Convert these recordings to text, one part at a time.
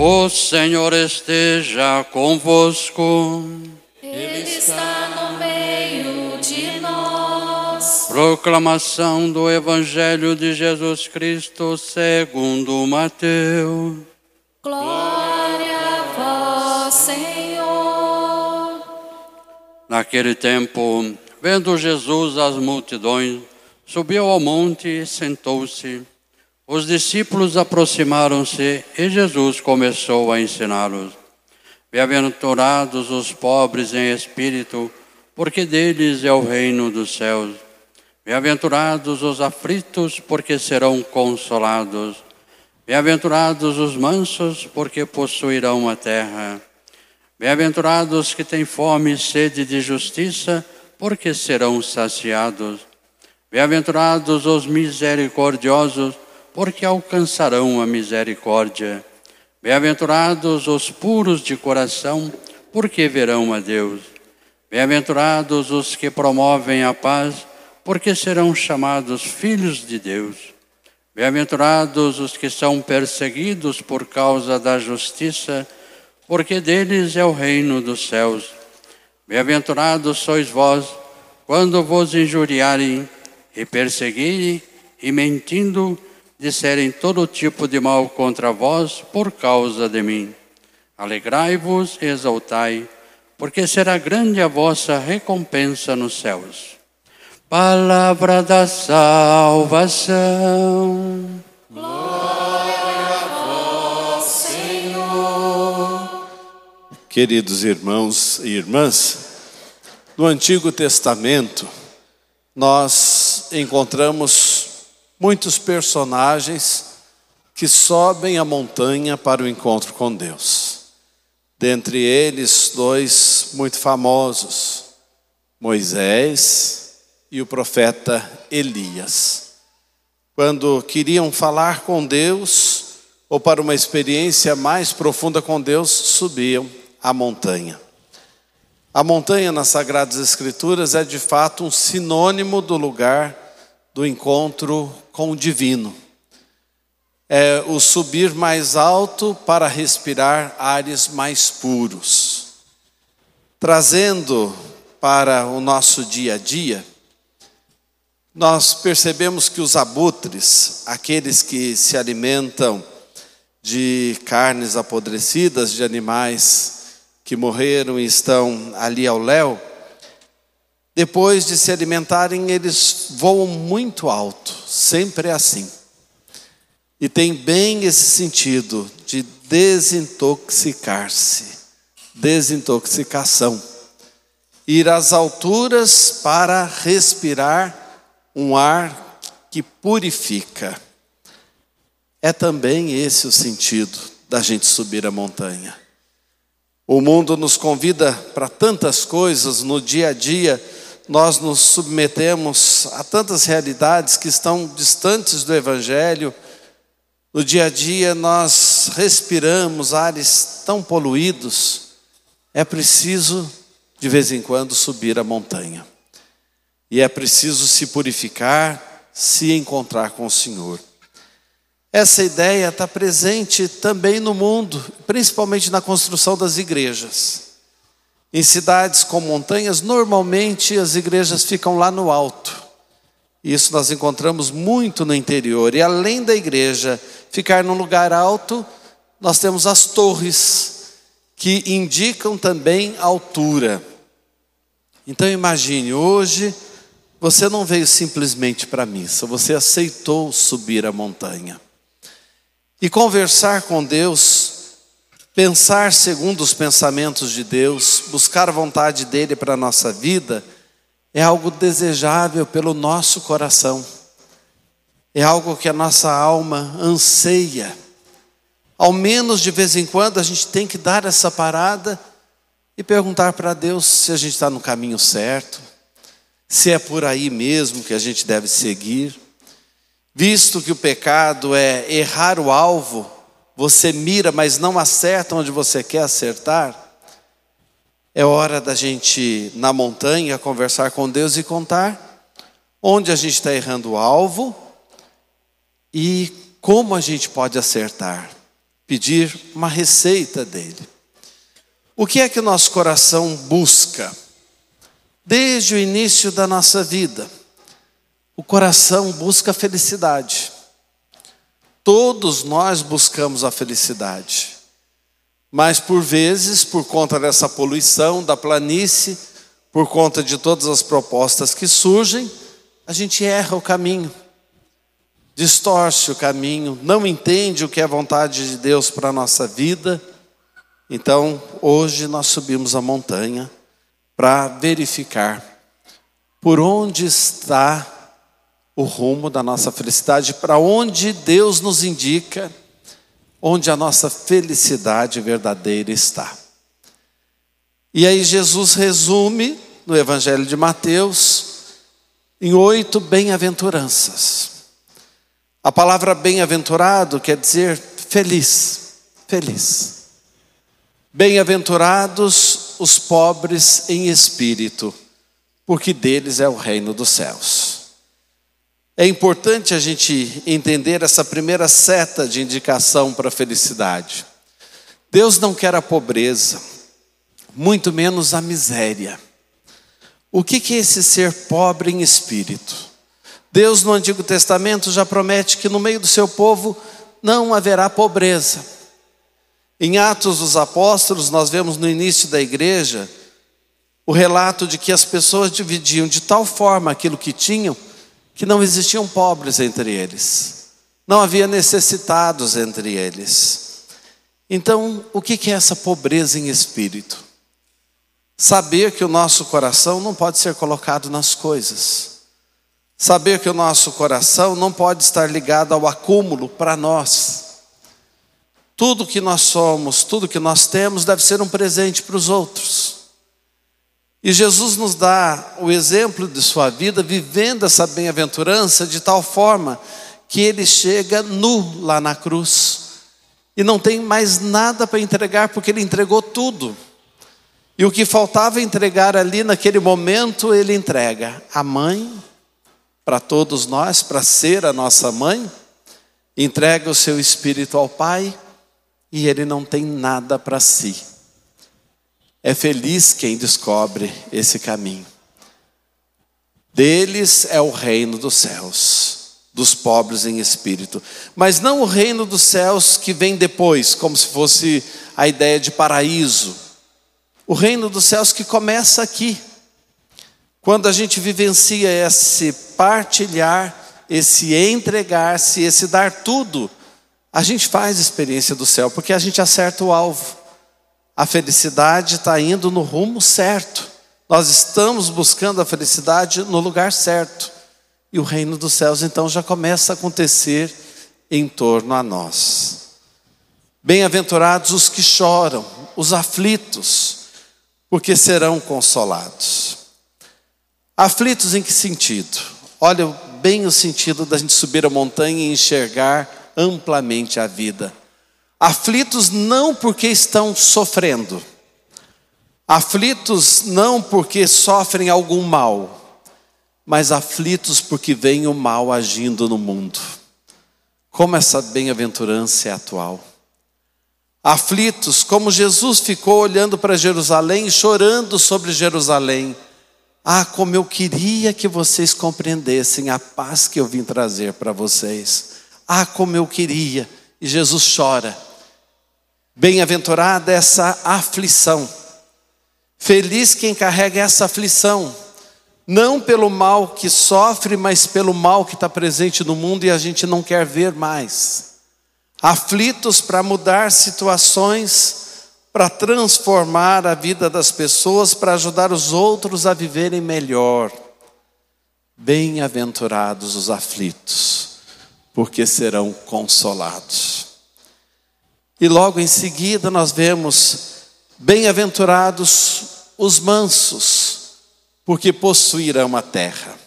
O Senhor esteja convosco. Ele está no meio de nós. Proclamação do Evangelho de Jesus Cristo segundo Mateus. Glória a vós, Senhor. Naquele tempo, vendo Jesus as multidões, subiu ao monte e sentou-se. Os discípulos aproximaram-se e Jesus começou a ensiná-los. Bem-aventurados os pobres em espírito, porque deles é o reino dos céus. Bem-aventurados os aflitos, porque serão consolados. Bem-aventurados os mansos, porque possuirão a terra. Bem-aventurados que têm fome e sede de justiça, porque serão saciados. Bem-aventurados os misericordiosos, porque alcançarão a misericórdia. Bem-aventurados os puros de coração, porque verão a Deus. Bem-aventurados os que promovem a paz, porque serão chamados filhos de Deus. Bem-aventurados os que são perseguidos por causa da justiça, porque deles é o reino dos céus. Bem-aventurados sois vós, quando vos injuriarem e perseguirem e mentindo, disserem todo tipo de mal contra vós por causa de mim. Alegrai-vos e exaltai, porque será grande a vossa recompensa nos céus. Palavra da salvação. Queridos irmãos e irmãs, no Antigo Testamento nós encontramos muitos personagens que sobem a montanha para o encontro com Deus. Dentre eles, dois muito famosos, Moisés e o profeta Elias. Quando queriam falar com Deus, ou para uma experiência mais profunda com Deus, subiam a montanha. A montanha nas Sagradas Escrituras é de fato um sinônimo do lugar do encontro com o divino. É o subir mais alto para respirar ares mais puros. Trazendo para o nosso dia a dia, nós percebemos que os abutres, aqueles que se alimentam de carnes apodrecidas, de animais que morreram e estão ali ao léu, depois de se alimentarem, eles voam muito alto, sempre é assim. E tem bem esse sentido de desintoxicar-se, desintoxicação. Ir às alturas para respirar um ar que purifica. É também esse o sentido da gente subir a montanha. O mundo nos convida para tantas coisas no dia a dia, nós nos submetemos a tantas realidades que estão distantes do Evangelho. No dia a dia nós respiramos ares tão poluídos, é preciso de vez em quando subir a montanha. E é preciso se purificar, se encontrar com o Senhor. Essa ideia está presente também no mundo, principalmente na construção das igrejas. Em cidades com montanhas, normalmente as igrejas ficam lá no alto. Isso nós encontramos muito no interior. E além da igreja ficar num lugar alto, nós temos as torres, que indicam também altura. Então imagine, hoje você não veio simplesmente para a missa, você aceitou subir a montanha. E conversar com Deus, pensar segundo os pensamentos de Deus, buscar a vontade dele para a nossa vida, é algo desejável pelo nosso coração, é algo que a nossa alma anseia. Ao menos de vez em quando a gente tem que dar essa parada e perguntar para Deus se a gente está no caminho certo, se é por aí mesmo que a gente deve seguir. Visto que o pecado é errar o alvo, você mira, mas não acerta onde você quer acertar. É hora da gente, na montanha, conversar com Deus e contar onde a gente está errando o alvo e como a gente pode acertar. pedir uma receita dele. O que é que o nosso coração busca? Desde o início da nossa vida, o coração busca felicidade. Todos nós buscamos a felicidade. Mas por vezes, por conta dessa poluição da planície, por conta de todas as propostas que surgem, a gente erra o caminho, distorce o caminho, não entende o que é a vontade de Deus para a nossa vida. Então, hoje nós subimos a montanha para verificar por onde está o rumo da nossa felicidade, para onde Deus nos indica onde a nossa felicidade verdadeira está. E aí Jesus resume no Evangelho de Mateus em oito bem-aventuranças. A palavra bem-aventurado quer dizer feliz, feliz. Bem-aventurados os pobres em espírito, porque deles é o reino dos céus. É importante a gente entender essa primeira seta de indicação para a felicidade. Deus não quer a pobreza, muito menos a miséria. O que é esse ser pobre em espírito? Deus no Antigo Testamento já promete que no meio do seu povo não haverá pobreza. Em Atos dos Apóstolos, nós vemos no início da igreja o relato de que as pessoas dividiam de tal forma aquilo que tinham que não existiam pobres entre eles, não havia necessitados entre eles. Então, o que é essa pobreza em espírito? Saber que o nosso coração não pode ser colocado nas coisas. Saber que o nosso coração não pode estar ligado ao acúmulo para nós. Tudo que nós somos, tudo que nós temos deve ser um presente para os outros. E Jesus nos dá o exemplo de sua vida vivendo essa bem-aventurança de tal forma que ele chega nu lá na cruz e não tem mais nada para entregar porque ele entregou tudo. E o que faltava entregar ali naquele momento, ele entrega a mãe para todos nós, para ser a nossa mãe, entrega o seu espírito ao Pai e ele não tem nada para si. É feliz quem descobre esse caminho. Deles é o reino dos céus, dos pobres em espírito. Mas não o reino dos céus que vem depois, como se fosse a ideia de paraíso. O reino dos céus que começa aqui. Quando a gente vivencia esse partilhar, esse entregar-se, esse dar tudo, a gente faz experiência do céu, porque a gente acerta o alvo a felicidade está indo no rumo certo. Nós estamos buscando a felicidade no lugar certo. E o reino dos céus então já começa a acontecer em torno a nós. Bem-aventurados os que choram, os aflitos, porque serão consolados. Aflitos em que sentido? Olha bem o sentido da gente subir a montanha e enxergar amplamente a vida. Aflitos não porque estão sofrendo, aflitos não porque sofrem algum mal, mas aflitos porque vem o mal agindo no mundo. Como essa bem-aventurança é atual. Aflitos, como Jesus ficou olhando para Jerusalém chorando sobre Jerusalém. Ah, como eu queria que vocês compreendessem a paz que eu vim trazer para vocês. Ah, como eu queria. E Jesus chora Bem-aventurada essa aflição. Feliz quem carrega essa aflição, não pelo mal que sofre, mas pelo mal que está presente no mundo e a gente não quer ver mais. Aflitos para mudar situações, para transformar a vida das pessoas, para ajudar os outros a viverem melhor. Bem-aventurados os aflitos, porque serão consolados. E logo em seguida nós vemos: bem-aventurados os mansos, porque possuirão a terra.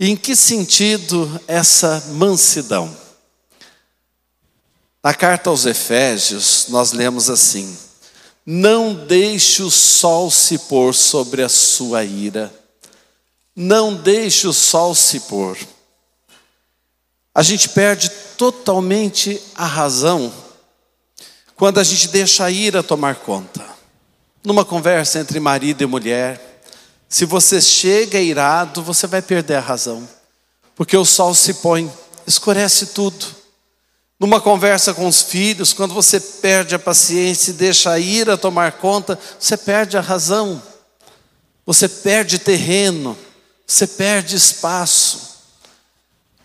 E em que sentido essa mansidão? Na carta aos Efésios, nós lemos assim: Não deixe o sol se pôr sobre a sua ira, não deixe o sol se pôr. A gente perde totalmente a razão quando a gente deixa a ira tomar conta. Numa conversa entre marido e mulher, se você chega irado, você vai perder a razão, porque o sol se põe, escurece tudo. Numa conversa com os filhos, quando você perde a paciência e deixa a ira tomar conta, você perde a razão, você perde terreno, você perde espaço.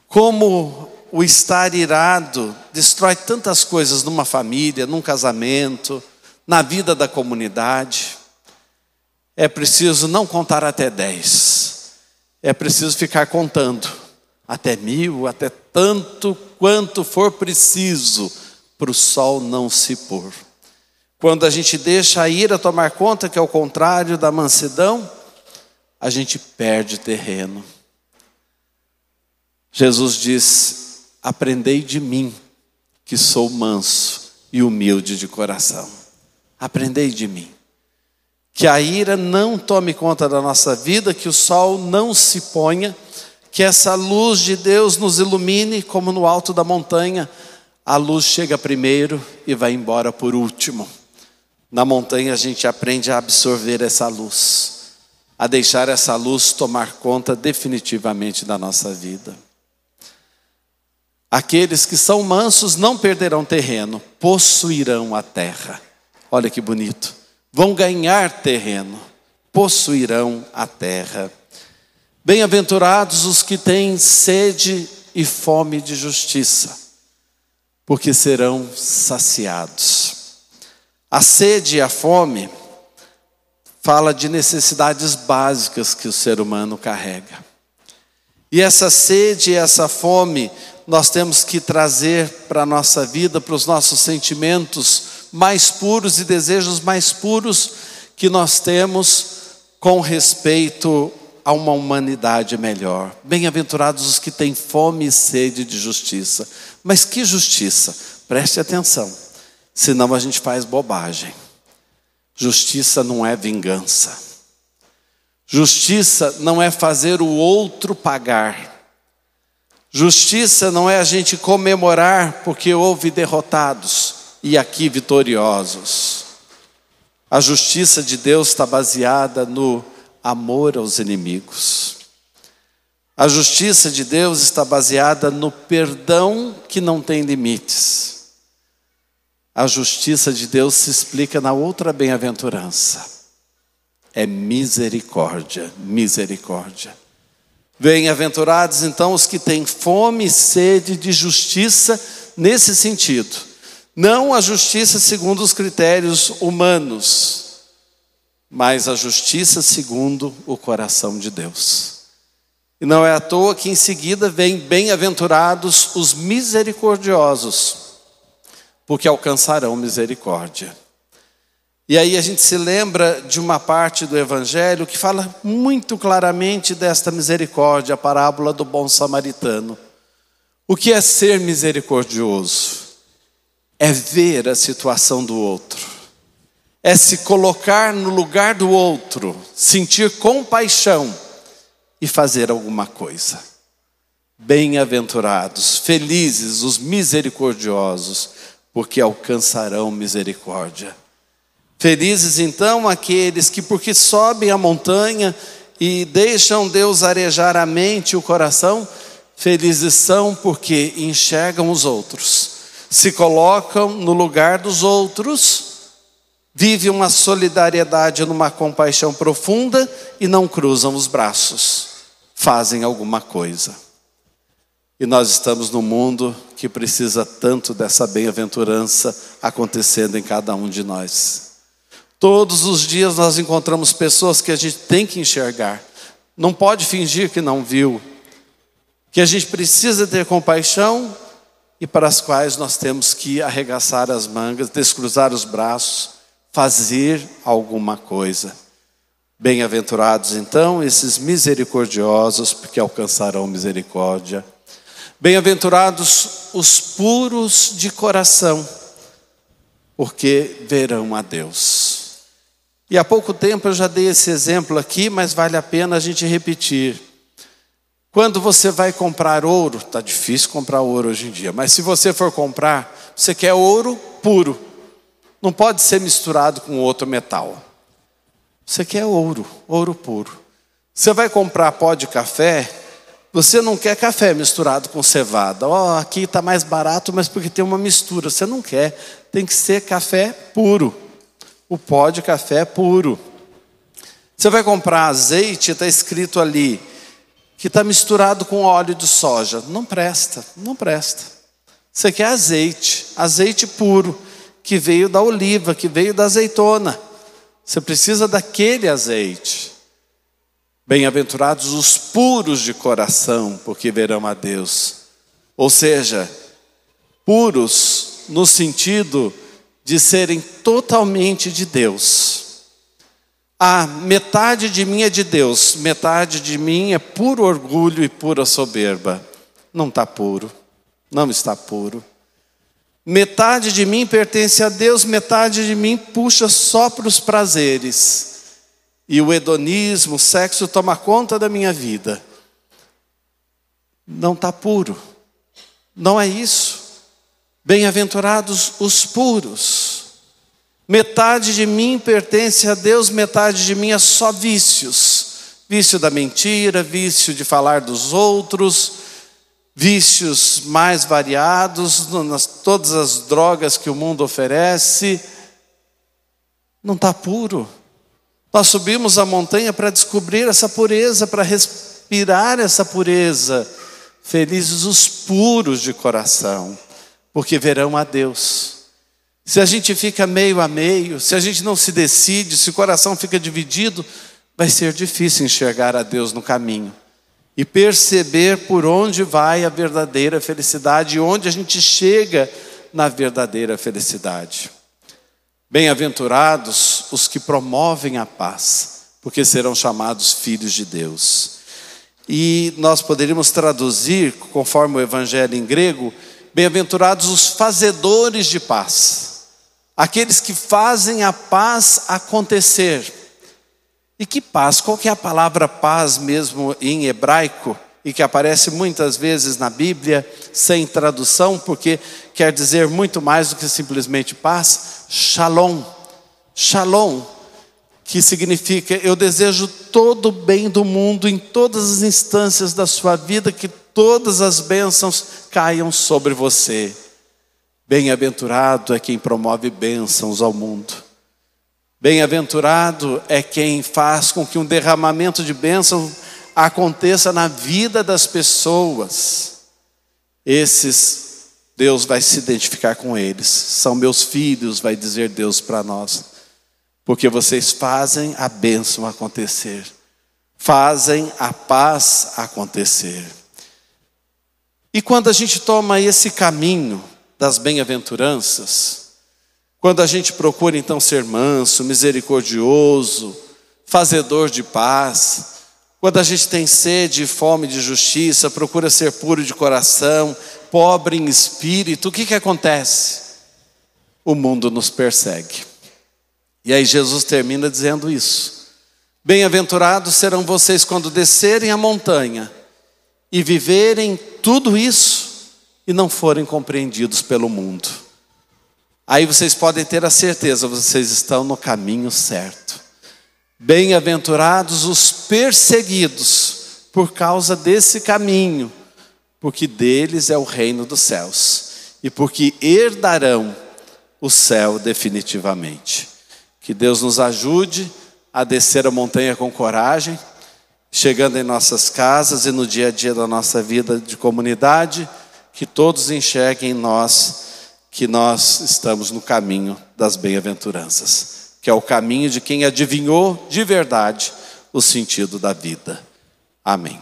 Como o estar irado destrói tantas coisas numa família, num casamento, na vida da comunidade. É preciso não contar até dez, é preciso ficar contando até mil, até tanto quanto for preciso para o sol não se pôr. Quando a gente deixa a ira tomar conta, que é o contrário da mansidão, a gente perde terreno. Jesus diz: Aprendei de mim, que sou manso e humilde de coração. Aprendei de mim. Que a ira não tome conta da nossa vida, que o sol não se ponha, que essa luz de Deus nos ilumine como no alto da montanha. A luz chega primeiro e vai embora por último. Na montanha a gente aprende a absorver essa luz, a deixar essa luz tomar conta definitivamente da nossa vida. Aqueles que são mansos não perderão terreno, possuirão a terra. Olha que bonito. Vão ganhar terreno, possuirão a terra. Bem-aventurados os que têm sede e fome de justiça, porque serão saciados. A sede e a fome fala de necessidades básicas que o ser humano carrega. E essa sede e essa fome nós temos que trazer para a nossa vida, para os nossos sentimentos mais puros e desejos mais puros que nós temos com respeito a uma humanidade melhor. Bem-aventurados os que têm fome e sede de justiça. Mas que justiça? Preste atenção, senão a gente faz bobagem. Justiça não é vingança. Justiça não é fazer o outro pagar. Justiça não é a gente comemorar porque houve derrotados e aqui vitoriosos. A justiça de Deus está baseada no amor aos inimigos. A justiça de Deus está baseada no perdão que não tem limites. A justiça de Deus se explica na outra bem-aventurança. É misericórdia, misericórdia. Bem-aventurados então os que têm fome e sede de justiça nesse sentido. Não a justiça segundo os critérios humanos, mas a justiça segundo o coração de Deus. E não é à toa que em seguida vem bem-aventurados os misericordiosos, porque alcançarão misericórdia. E aí a gente se lembra de uma parte do Evangelho que fala muito claramente desta misericórdia, a parábola do bom samaritano. O que é ser misericordioso? É ver a situação do outro, é se colocar no lugar do outro, sentir compaixão e fazer alguma coisa. Bem-aventurados, felizes os misericordiosos, porque alcançarão misericórdia. Felizes então aqueles que, porque sobem a montanha e deixam Deus arejar a mente e o coração, felizes são porque enxergam os outros, se colocam no lugar dos outros, vivem uma solidariedade numa compaixão profunda e não cruzam os braços, fazem alguma coisa. E nós estamos num mundo que precisa tanto dessa bem-aventurança acontecendo em cada um de nós. Todos os dias nós encontramos pessoas que a gente tem que enxergar, não pode fingir que não viu, que a gente precisa ter compaixão e para as quais nós temos que arregaçar as mangas, descruzar os braços, fazer alguma coisa. Bem-aventurados então esses misericordiosos, porque alcançarão misericórdia. Bem-aventurados os puros de coração, porque verão a Deus. E há pouco tempo eu já dei esse exemplo aqui, mas vale a pena a gente repetir. Quando você vai comprar ouro, está difícil comprar ouro hoje em dia, mas se você for comprar, você quer ouro puro. não pode ser misturado com outro metal. Você quer ouro, ouro puro. Você vai comprar pó de café, você não quer café misturado com cevada. Ó, oh, aqui está mais barato, mas porque tem uma mistura. Você não quer. Tem que ser café puro. O pó de café é puro. Você vai comprar azeite, está escrito ali que está misturado com óleo de soja. Não presta, não presta. Você quer azeite, azeite puro, que veio da oliva, que veio da azeitona. Você precisa daquele azeite. Bem-aventurados os puros de coração, porque verão a Deus. Ou seja, puros no sentido de serem totalmente de Deus. A metade de mim é de Deus, metade de mim é puro orgulho e pura soberba. Não está puro, não está puro. Metade de mim pertence a Deus, metade de mim puxa só para os prazeres e o hedonismo, o sexo toma conta da minha vida. Não está puro. Não é isso. Bem-aventurados os puros. Metade de mim pertence a Deus, metade de mim é só vícios. Vício da mentira, vício de falar dos outros, vícios mais variados, nas, todas as drogas que o mundo oferece. Não está puro. Nós subimos a montanha para descobrir essa pureza, para respirar essa pureza. Felizes os puros de coração, porque verão a Deus. Se a gente fica meio a meio, se a gente não se decide, se o coração fica dividido, vai ser difícil enxergar a Deus no caminho e perceber por onde vai a verdadeira felicidade e onde a gente chega na verdadeira felicidade. Bem-aventurados os que promovem a paz, porque serão chamados filhos de Deus. E nós poderíamos traduzir, conforme o evangelho em grego, bem-aventurados os fazedores de paz, aqueles que fazem a paz acontecer. E que paz? Qual que é a palavra paz mesmo em hebraico? e que aparece muitas vezes na Bíblia sem tradução, porque quer dizer muito mais do que simplesmente paz, shalom. Shalom, que significa eu desejo todo o bem do mundo em todas as instâncias da sua vida, que todas as bênçãos caiam sobre você. Bem-aventurado é quem promove bênçãos ao mundo. Bem-aventurado é quem faz com que um derramamento de bênçãos aconteça na vida das pessoas, esses Deus vai se identificar com eles. São meus filhos, vai dizer Deus para nós. Porque vocês fazem a bênção acontecer. Fazem a paz acontecer. E quando a gente toma esse caminho das bem-aventuranças, quando a gente procura então ser manso, misericordioso, fazedor de paz, quando a gente tem sede e fome de justiça, procura ser puro de coração, pobre em espírito, o que, que acontece? O mundo nos persegue. E aí Jesus termina dizendo isso. Bem-aventurados serão vocês quando descerem a montanha e viverem tudo isso e não forem compreendidos pelo mundo. Aí vocês podem ter a certeza, vocês estão no caminho certo. Bem-aventurados os perseguidos por causa desse caminho, porque deles é o reino dos céus e porque herdarão o céu definitivamente. Que Deus nos ajude a descer a montanha com coragem, chegando em nossas casas e no dia a dia da nossa vida de comunidade, que todos enxerguem em nós que nós estamos no caminho das bem-aventuranças que é o caminho de quem adivinhou de verdade o sentido da vida. Amém.